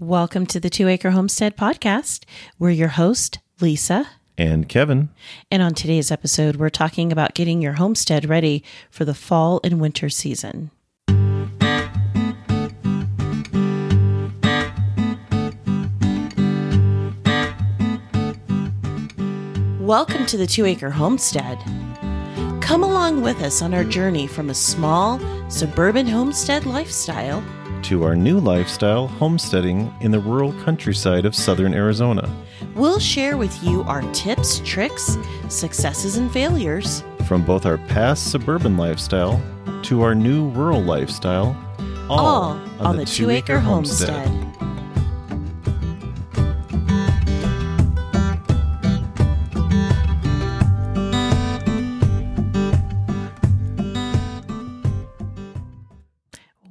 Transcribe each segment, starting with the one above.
Welcome to the Two Acre Homestead Podcast. We're your host, Lisa. And Kevin. And on today's episode, we're talking about getting your homestead ready for the fall and winter season. Welcome to the Two Acre Homestead. Come along with us on our journey from a small suburban homestead lifestyle to our new lifestyle, homesteading in the rural countryside of southern Arizona. We'll share with you our tips, tricks, successes, and failures. From both our past suburban lifestyle to our new rural lifestyle, all, all on, on, the, the Two Acre, Acre homestead. homestead.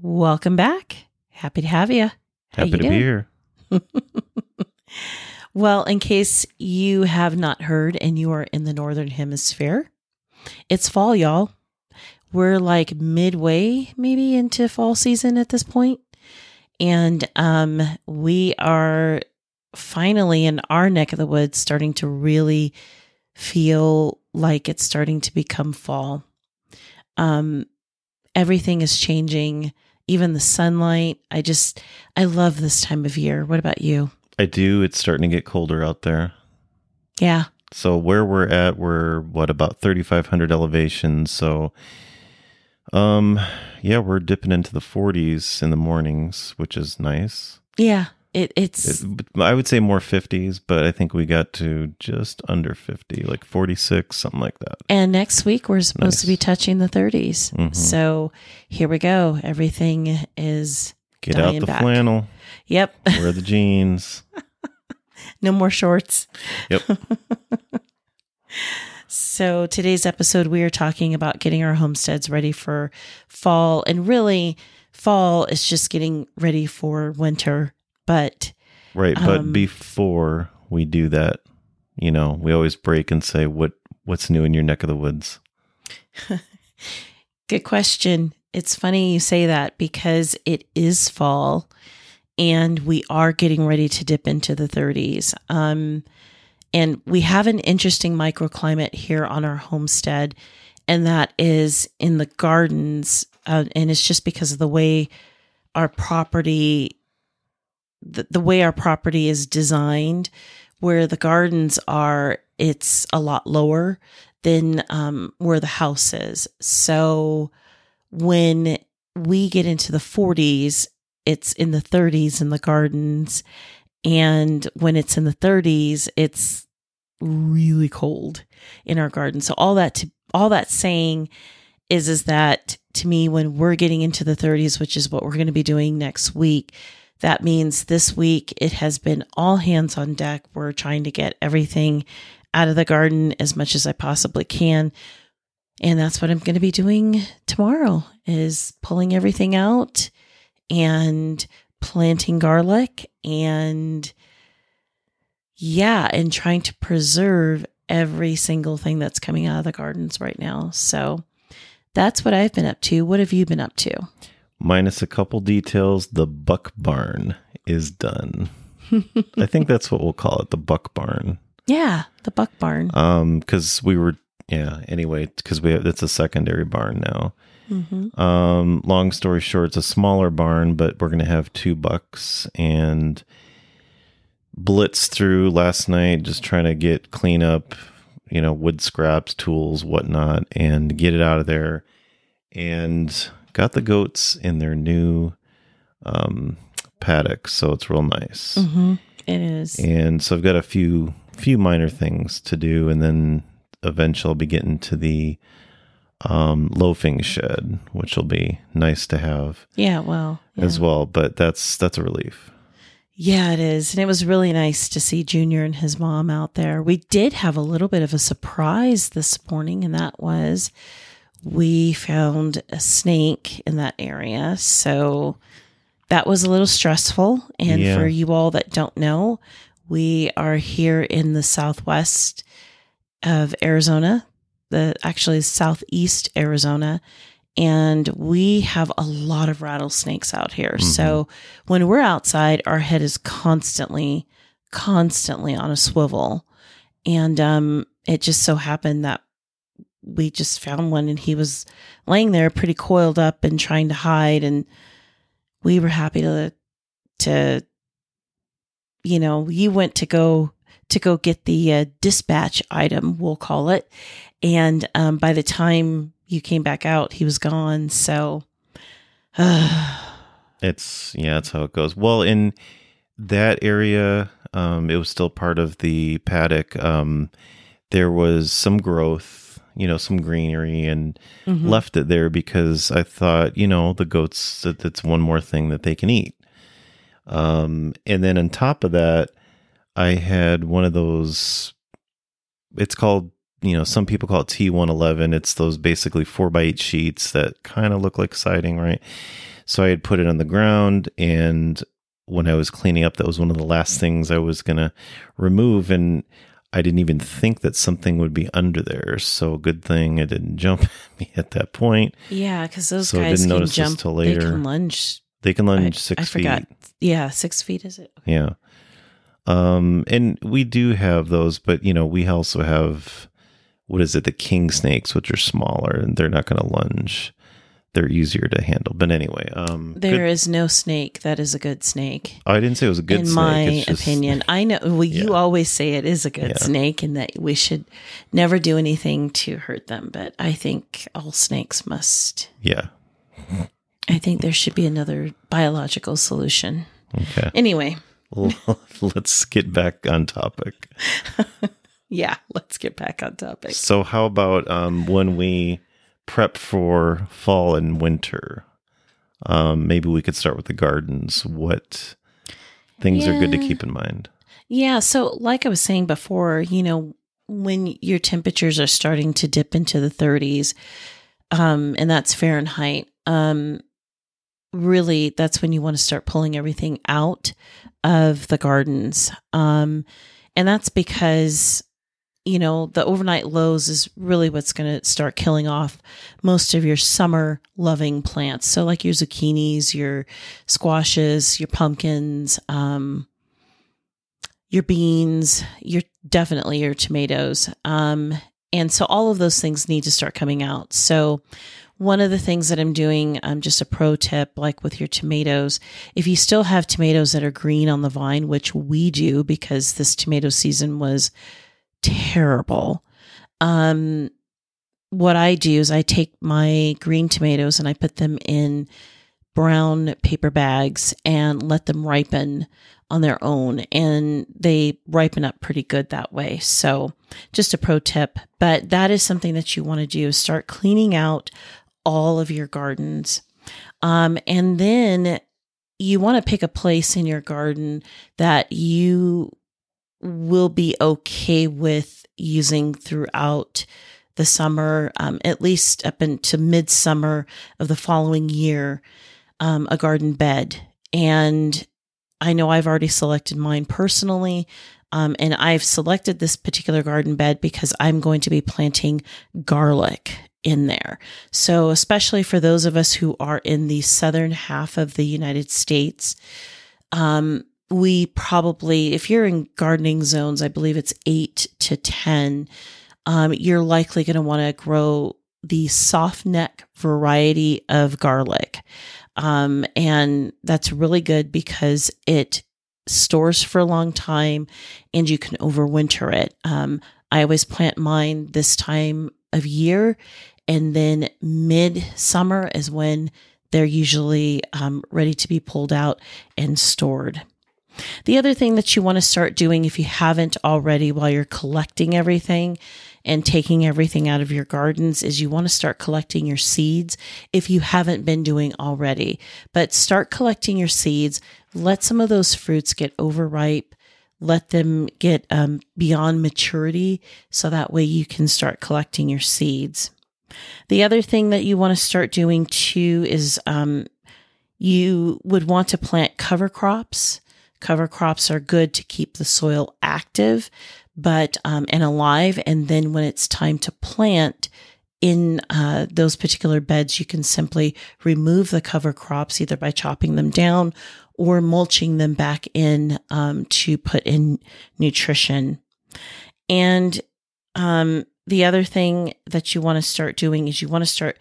Welcome back. Happy to have you. Happy you to doing? be here. well, in case you have not heard and you are in the Northern Hemisphere, it's fall, y'all. We're like midway, maybe into fall season at this point. And um, we are finally in our neck of the woods starting to really feel like it's starting to become fall. Um, everything is changing even the sunlight. I just, I love this time of year. What about you? I do. It's starting to get colder out there. Yeah. So where we're at, we're what about 3,500 elevations. So, um, yeah, we're dipping into the 40s in the mornings, which is nice. Yeah. It, it's it, I would say more 50s, but I think we got to just under 50, like 46, something like that. And next week we're supposed nice. to be touching the 30s. Mm-hmm. So here we go. Everything is get out the back. flannel. Yep. Wear the jeans. no more shorts. Yep. so today's episode we are talking about getting our homesteads ready for fall and really fall is just getting ready for winter but right, but um, before we do that, you know, we always break and say what what's new in your neck of the woods. Good question. It's funny you say that because it is fall and we are getting ready to dip into the 30s. Um, and we have an interesting microclimate here on our homestead, and that is in the gardens. Uh, and it's just because of the way our property the, the way our property is designed, where the gardens are, it's a lot lower than um, where the house is. So when we get into the 40s, it's in the 30s in the gardens. And when it's in the 30s, it's really cold in our garden. So all that to all that saying is is that to me when we're getting into the 30s, which is what we're going to be doing next week, that means this week it has been all hands on deck. We're trying to get everything out of the garden as much as I possibly can. And that's what I'm going to be doing tomorrow is pulling everything out and planting garlic and yeah, and trying to preserve every single thing that's coming out of the gardens right now. So that's what I've been up to. What have you been up to? Minus a couple details, the buck barn is done. I think that's what we'll call it, the buck barn. Yeah, the buck barn. Um, because we were, yeah. Anyway, because we have, it's a secondary barn now. Mm-hmm. Um, long story short, it's a smaller barn, but we're gonna have two bucks and blitz through last night, just trying to get clean up, you know, wood scraps, tools, whatnot, and get it out of there. And got the goats in their new um, paddock, so it's real nice. Mm-hmm. It is. And so I've got a few few minor things to do, and then eventually I'll be getting to the um, loafing shed, which will be nice to have. Yeah, well, yeah. as well. But that's that's a relief. Yeah, it is. And it was really nice to see Junior and his mom out there. We did have a little bit of a surprise this morning, and that was we found a snake in that area. So that was a little stressful. And yeah. for you all that don't know, we are here in the southwest of Arizona, the actually southeast Arizona. and we have a lot of rattlesnakes out here. Mm-hmm. So when we're outside, our head is constantly, constantly on a swivel. And um, it just so happened that we just found one and he was laying there pretty coiled up and trying to hide. And we were happy to, to, you know, you went to go to go get the uh, dispatch item, we'll call it. And um, by the time you came back out, he was gone. So it's, yeah, that's how it goes. Well, in that area, um, it was still part of the paddock. Um, there was some growth, you know, some greenery, and mm-hmm. left it there because I thought, you know, the goats, that, that's one more thing that they can eat. Um, and then on top of that, I had one of those. It's called, you know, some people call it T111. It's those basically four by eight sheets that kind of look like siding, right? So I had put it on the ground, and when I was cleaning up, that was one of the last things I was gonna remove, and I didn't even think that something would be under there. So good thing it didn't jump at me at that point. Yeah, because those so guys can jump. They can lunge. They can lunge I, six I feet. Forgot. Yeah, six feet is it? Okay. Yeah. Um, and we do have those, but you know, we also have what is it, the king snakes, which are smaller and they're not going to lunge. They're easier to handle. But anyway, um, there good. is no snake that is a good snake. Oh, I didn't say it was a good In snake. my just, opinion, I know. Well, yeah. you always say it is a good yeah. snake, and that we should never do anything to hurt them. But I think all snakes must. Yeah. I think there should be another biological solution. Okay. Anyway, let's get back on topic. yeah, let's get back on topic. So, how about um, when we prep for fall and winter? Um, maybe we could start with the gardens. What things yeah. are good to keep in mind? Yeah. So, like I was saying before, you know, when your temperatures are starting to dip into the 30s, um, and that's Fahrenheit, um, really that's when you want to start pulling everything out of the gardens. Um, and that's because, you know, the overnight lows is really what's going to start killing off most of your summer loving plants. So, like your zucchinis, your squashes, your pumpkins, um, your beans, your definitely your tomatoes. Um, and so all of those things need to start coming out. So one of the things that I'm doing, um, just a pro tip, like with your tomatoes, if you still have tomatoes that are green on the vine, which we do because this tomato season was terrible, um, what I do is I take my green tomatoes and I put them in brown paper bags and let them ripen on their own and they ripen up pretty good that way. So just a pro tip, but that is something that you want to do. Start cleaning out all of your gardens. Um, and then you want to pick a place in your garden that you will be okay with using throughout the summer, um, at least up into midsummer of the following year, um, a garden bed. And I know I've already selected mine personally. Um, and I've selected this particular garden bed because I'm going to be planting garlic in there. So, especially for those of us who are in the southern half of the United States, um, we probably, if you're in gardening zones, I believe it's eight to 10, um, you're likely going to want to grow the soft neck variety of garlic. Um, and that's really good because it stores for a long time and you can overwinter it. Um, I always plant mine this time of year. And then mid summer is when they're usually um, ready to be pulled out and stored. The other thing that you want to start doing if you haven't already while you're collecting everything and taking everything out of your gardens is you want to start collecting your seeds if you haven't been doing already. But start collecting your seeds. Let some of those fruits get overripe let them get um, beyond maturity so that way you can start collecting your seeds. The other thing that you want to start doing too is um, you would want to plant cover crops. Cover crops are good to keep the soil active, but um, and alive. And then when it's time to plant, in uh, those particular beds, you can simply remove the cover crops either by chopping them down or mulching them back in um, to put in nutrition. And um, the other thing that you want to start doing is you want to start.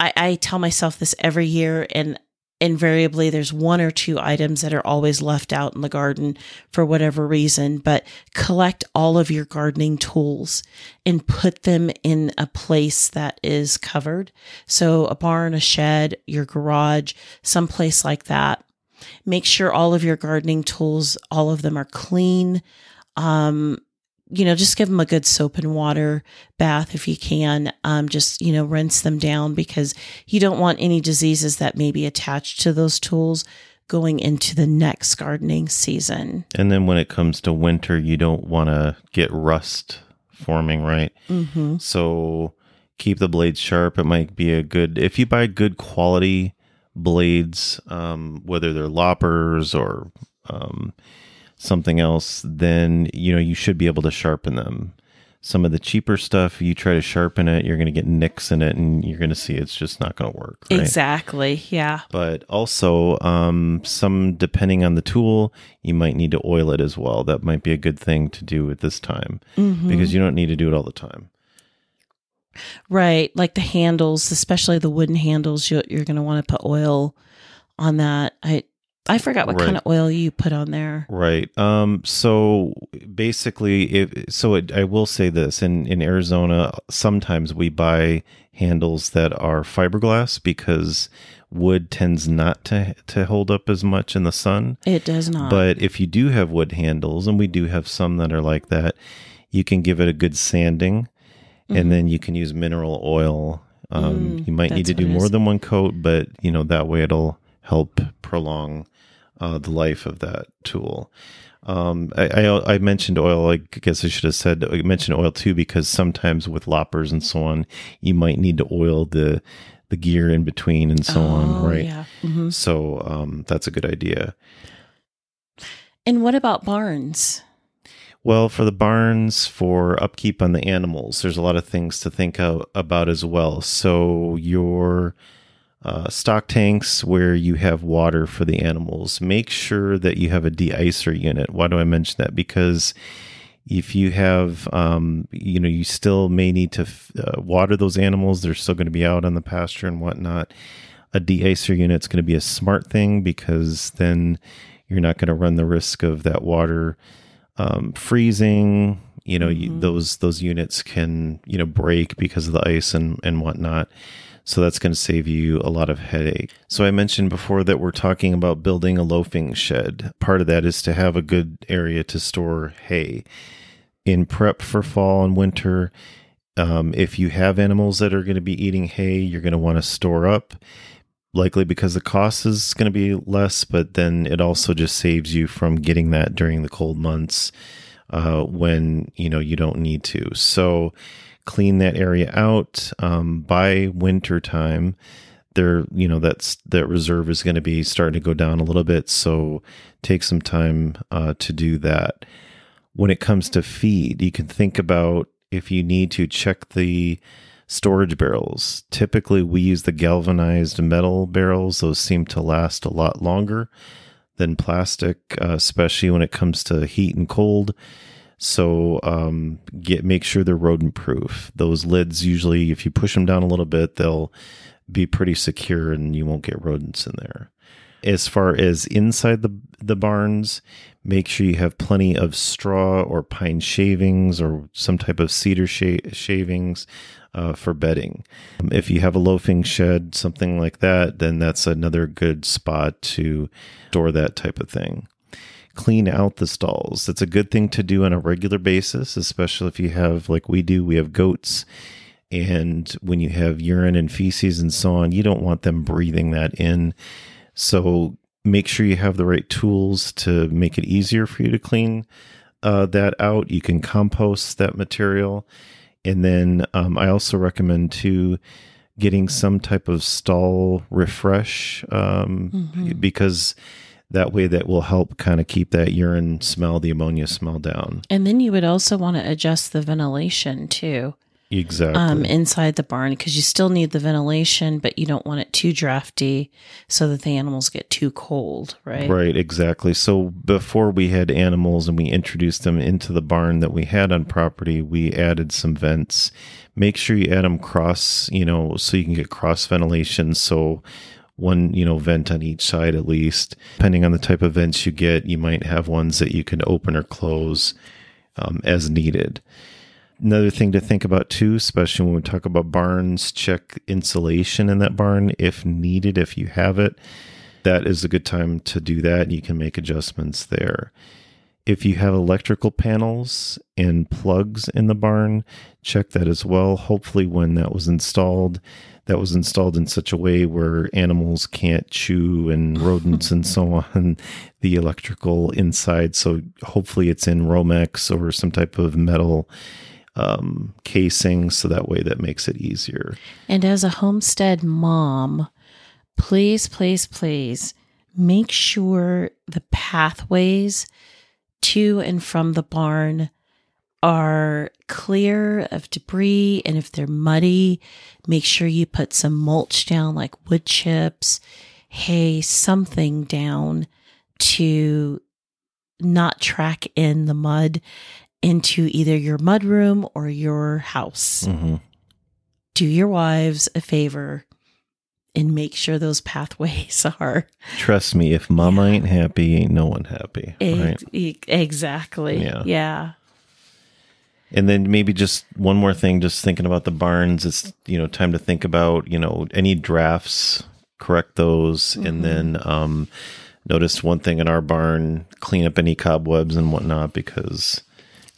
I, I tell myself this every year, and invariably there's one or two items that are always left out in the garden for whatever reason, but collect all of your gardening tools and put them in a place that is covered. So a barn, a shed, your garage, someplace like that. Make sure all of your gardening tools, all of them are clean. Um, you know, just give them a good soap and water bath if you can. Um, just, you know, rinse them down because you don't want any diseases that may be attached to those tools going into the next gardening season. And then when it comes to winter, you don't want to get rust forming, right? Mm-hmm. So keep the blades sharp. It might be a good, if you buy good quality blades, um, whether they're loppers or, um, something else, then you know you should be able to sharpen them. Some of the cheaper stuff, you try to sharpen it, you're going to get nicks in it, and you're going to see it's just not going to work. Right? Exactly. Yeah. But also, um, some depending on the tool, you might need to oil it as well. That might be a good thing to do at this time mm-hmm. because you don't need to do it all the time. Right, like the handles, especially the wooden handles, you're, you're going to want to put oil on that. I I forgot what right. kind of oil you put on there. Right. Um. So basically, if so, it, I will say this: in in Arizona, sometimes we buy handles that are fiberglass because wood tends not to to hold up as much in the sun. It does not. But if you do have wood handles, and we do have some that are like that, you can give it a good sanding, mm-hmm. and then you can use mineral oil. Um, mm, you might need to do more than one coat, but you know that way it'll help prolong uh, the life of that tool. Um, I, I, I, mentioned oil. I guess I should have said I mentioned oil too because sometimes with loppers and so on, you might need to oil the the gear in between and so oh, on, right? Yeah. Mm-hmm. So um, that's a good idea. And what about barns? Well, for the barns, for upkeep on the animals, there's a lot of things to think of, about as well. So your uh, stock tanks where you have water for the animals, make sure that you have a deicer unit. Why do I mention that? Because if you have, um, you know, you still may need to uh, water those animals. They're still going to be out on the pasture and whatnot. A deicer unit is going to be a smart thing because then you're not going to run the risk of that water um, freezing. You know, mm-hmm. you, those those units can you know break because of the ice and and whatnot. So that's going to save you a lot of headache. So I mentioned before that we're talking about building a loafing shed. Part of that is to have a good area to store hay. In prep for fall and winter, um, if you have animals that are going to be eating hay, you're going to want to store up, likely because the cost is going to be less, but then it also just saves you from getting that during the cold months uh, when you know you don't need to. So clean that area out. Um, by winter time there you know that's that reserve is going to be starting to go down a little bit. So take some time uh, to do that. When it comes to feed you can think about if you need to check the storage barrels. Typically we use the galvanized metal barrels. Those seem to last a lot longer than plastic uh, especially when it comes to heat and cold so um, get make sure they're rodent proof. Those lids usually, if you push them down a little bit, they'll be pretty secure and you won't get rodents in there. As far as inside the the barns, make sure you have plenty of straw or pine shavings or some type of cedar sh- shavings uh, for bedding. If you have a loafing shed, something like that, then that's another good spot to store that type of thing clean out the stalls. It's a good thing to do on a regular basis, especially if you have, like we do, we have goats. And when you have urine and feces and so on, you don't want them breathing that in. So make sure you have the right tools to make it easier for you to clean uh, that out. You can compost that material. And then um, I also recommend to getting some type of stall refresh um, mm-hmm. because that way that will help kind of keep that urine smell the ammonia smell down and then you would also want to adjust the ventilation too exactly. um, inside the barn because you still need the ventilation, but you don't want it too drafty so that the animals get too cold, right? Right, exactly. So before we had animals and we introduced them into the barn that we had on property, we added some vents. Make sure you add them cross, you know, so you can get cross ventilation. So one, you know, vent on each side at least. Depending on the type of vents you get, you might have ones that you can open or close um, as needed. Another thing to think about too, especially when we talk about barns, check insulation in that barn if needed, if you have it. That is a good time to do that. You can make adjustments there. If you have electrical panels and plugs in the barn, check that as well. Hopefully, when that was installed, that was installed in such a way where animals can't chew and rodents and so on the electrical inside. So, hopefully, it's in Romex or some type of metal um, casing, so that way that makes it easier. And as a homestead mom, please, please, please make sure the pathways to and from the barn are clear of debris. And if they're muddy, make sure you put some mulch down, like wood chips, hay, something down to not track in the mud into either your mud room or your house. Mm-hmm. Do your wives a favor and make sure those pathways are Trust me, if mama ain't happy, ain't no one happy. Right? e- exactly. Yeah. yeah. And then maybe just one more thing, just thinking about the barns, it's, you know, time to think about, you know, any drafts, correct those. Mhm. And then um, notice one thing in our barn, clean up any cobwebs and whatnot because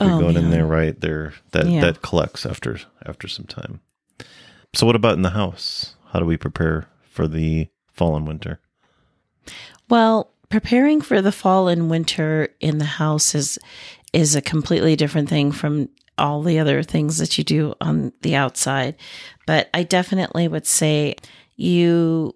you're Oh, going in there right there, that, Yeah. that collects after after some time. So what about in the house? How do we prepare for the fall and winter? Well, preparing for the fall and winter in the house is is a completely different thing from all the other things that you do on the outside. But I definitely would say you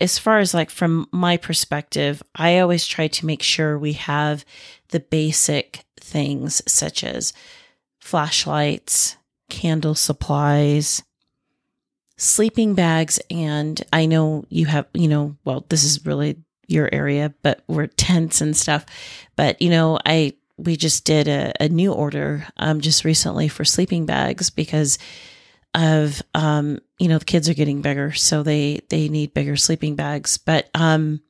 as far as like from my perspective, I always try to make sure we have the basic things such as flashlights, candle supplies, sleeping bags and I know you have, you know, well, this is really your area, but we're tents and stuff. But, you know, I we just did a, a new order um just recently for sleeping bags because of um, you know, the kids are getting bigger, so they they need bigger sleeping bags. But um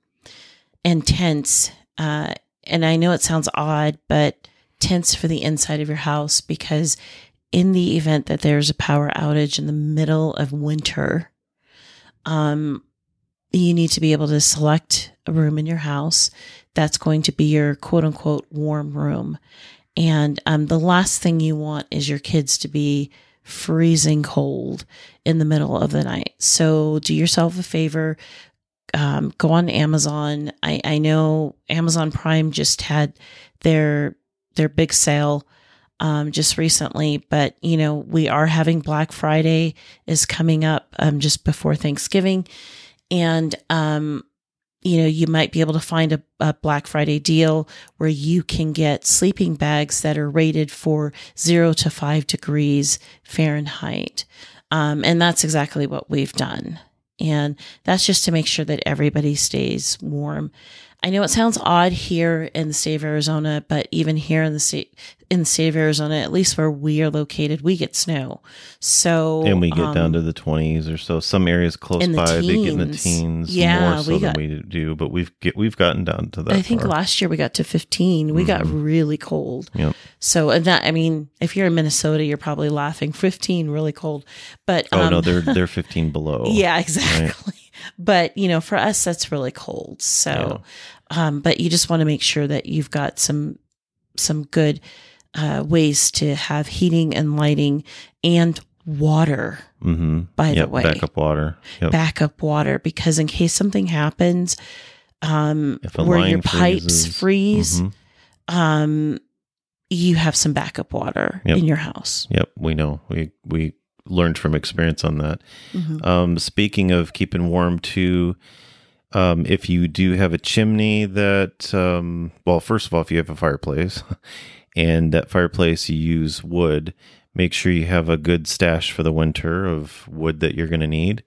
and tents, uh, and I know it sounds odd, but tents for the inside of your house because in the event that there's a power outage in the middle of winter, um, you need to be able to select a room in your house that's going to be your quote unquote warm room. And um, the last thing you want is your kids to be freezing cold in the middle of the night. So do yourself a favor. Um, go on Amazon. I, I know Amazon Prime just had their their big sale um, just recently, but you know we are having Black Friday is coming up um, just before Thanksgiving, and um, you know you might be able to find a, a Black Friday deal where you can get sleeping bags that are rated for zero to five degrees Fahrenheit, um, and that's exactly what we've done. And that's just to make sure that everybody stays warm. I know it sounds odd here in the state of Arizona, but even here in the state in the state of Arizona, at least where we are located, we get snow. So and we get um, down to the 20s or so. Some areas close the by they get in the teens. teens Yeah, more so we than we do, but we've get we've gotten down to that. I think far. last year we got to 15. We got Mhm. really cold. Yep. So, and that, I mean, if you're in Minnesota, you're probably laughing. 15, really cold. But, Oh um, no, they're they're 15 below. yeah, exactly. But, you know, for us, that's really cold. So, um, but you just want to make sure that you've got some, some good, uh, ways to have heating and lighting and water, Mm-hmm. by yep, the way, backup water. Yep. backup water, because in case something happens, um, where your pipes freezes, freeze, Mhm. um, you have some backup water Yep. in your house. Yep, we know. We we learned from experience on that. Mhm. Um, speaking of keeping warm too, um, if you do have a chimney that, um, well, first of all, if you have a fireplace and that fireplace you use wood, make sure you have a good stash for the winter of wood that you're going to need,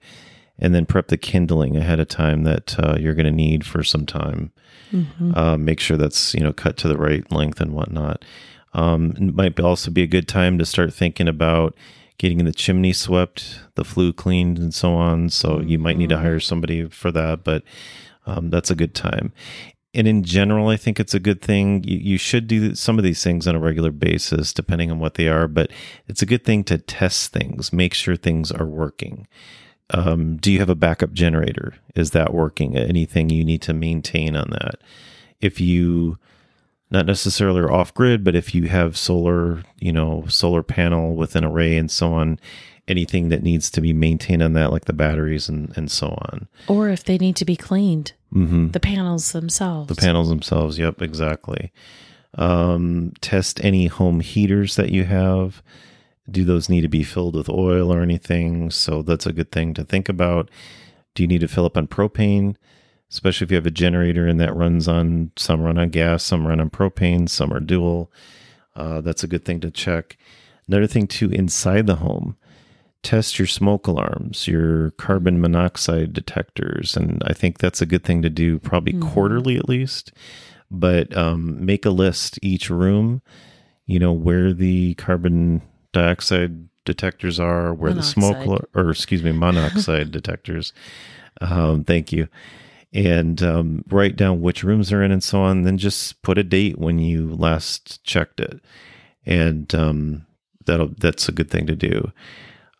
and then prep the kindling ahead of time that uh, you're going to need for some time. Mm-hmm. Uh, make sure that's you know cut to the right length and whatnot. Um, it might also be a good time to start thinking about getting in the chimney swept, the flue cleaned, and so on. So mm-hmm. you might need to mm-hmm. hire somebody for that, but um, that's a good time and in general, I think it's a good thing. You, you, should do some of these things on a regular basis, depending on what they are, but it's a good thing to test things, make sure things are working. Um, do you have a backup generator? Is that working? Anything you need to maintain on that? If you, not necessarily off grid, but if you have solar, you know, solar panel with an array and so on, anything that needs to be maintained on that, like the batteries and, and so on. Or if they need to be cleaned, mm-hmm. the panels themselves. The panels themselves. Yep, exactly. Um, test any home heaters that you have. Do those need to be filled with oil or anything? So that's a good thing to think about. Do you need to fill up on propane? Especially if you have a generator and that runs on some run on gas, some run on propane, some are dual. Uh, that's a good thing to check. Another thing too, inside the home, test your smoke alarms, your carbon monoxide detectors. And I think that's a good thing to do probably mm-hmm. quarterly at least. But um, make a list each room, you know, where the carbon dioxide detectors are, where monoxide. the smoke, or excuse me, monoxide detectors. Um, thank you. And um, write down which rooms they're in and so on. Then just put a date when you last checked it. And um, that'll that's a good thing to do.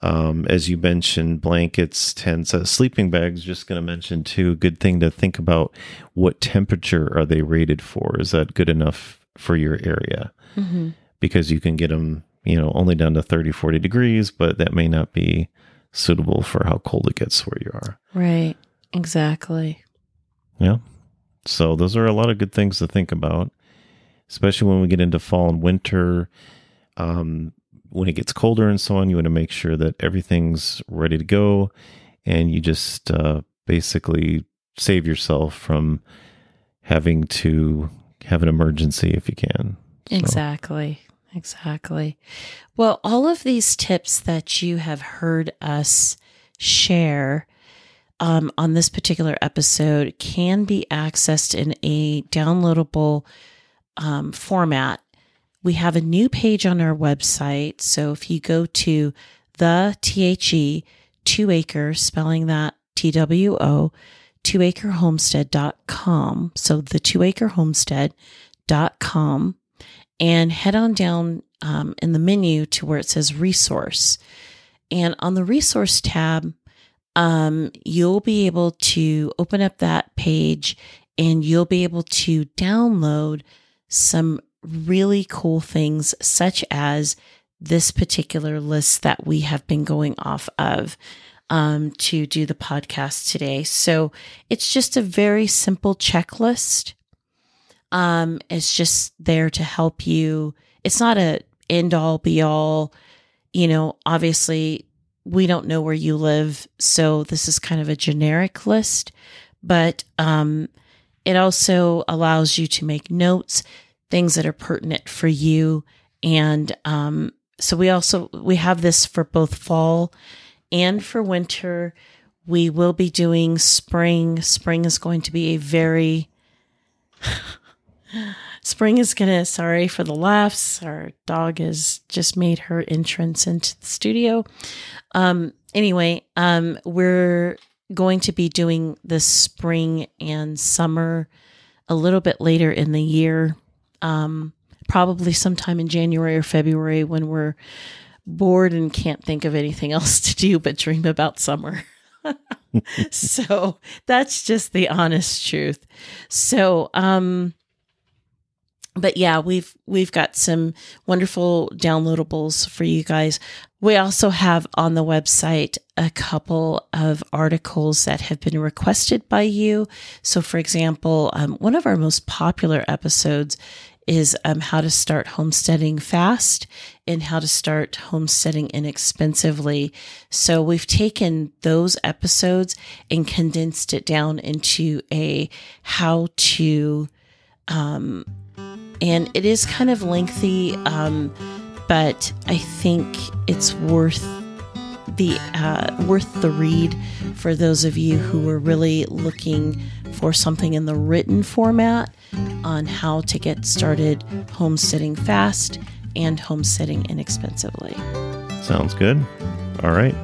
Um, as you mentioned, blankets, tents, uh, sleeping bags. Just going to mention too. Good thing to think about: what temperature are they rated for? Is that good enough for your area? Mm-hmm. Because you can get them, you know, only down to 30, 40 degrees, but that may not be suitable for how cold it gets where you are. Right. Exactly. Yeah. So those are a lot of good things to think about, especially when we get into fall and winter. Um, when it gets colder and so on, you want to make sure that everything's ready to go and you just uh, basically save yourself from having to have an emergency if you can. So. Exactly. Exactly. Well, all of these tips that you have heard us share um, on this particular episode can be accessed in a downloadable um, format we have a new page on our website. So if you go to the THE two acre, spelling that T W O, two acre homestead.com. So the two acre homestead.com and head on down um, in the menu to where it says resource. And on the resource tab, um, you'll be able to open up that page and you'll be able to download some really cool things, such as this particular list that we have been going off of um, to do the podcast today. So it's just a very simple checklist. Um, it's just there to help you. It's not a end all be all. You know, obviously, we don't know where you live, so this is kind of a generic list, but um, it also allows you to make notes things that are pertinent for you. And um, so we also we have this for both fall and for winter. We will be doing spring. Spring is going to be a very spring is gonna sorry for the laughs. Our dog has just made her entrance into the studio. Um anyway, um we're going to be doing the spring and summer a little bit later in the year um, probably sometime in January or February when we're bored and can't think of anything else to do but dream about summer. so that's just the honest truth. So, um, but yeah, we've we've got some wonderful downloadables for you guys. We also have on the website a couple of articles that have been requested by you. So, for example, um, one of our most popular episodes is um, how to start homesteading fast and how to start homesteading inexpensively. So we've taken those episodes and condensed it down into a how to, um, and it is kind of lengthy. Um, but I think it's worth the uh, worth the read for those of you who are really looking for something in the written format on how to get started homesteading fast and homesteading inexpensively. Sounds good. All right.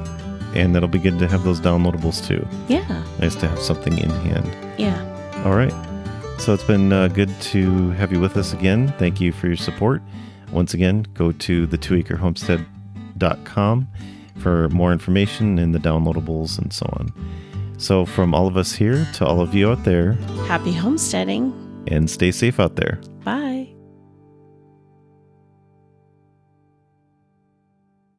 And that'll be good to have those downloadables too. Yeah. Nice to have something in hand. Yeah. All right. So it's been uh, good to have you with us again. Thank you for your support. Once again, go to the twoacrehomestead.com for more information and the downloadables and so on. So, from all of us here to all of you out there, Happy homesteading. and stay safe out there. Bye.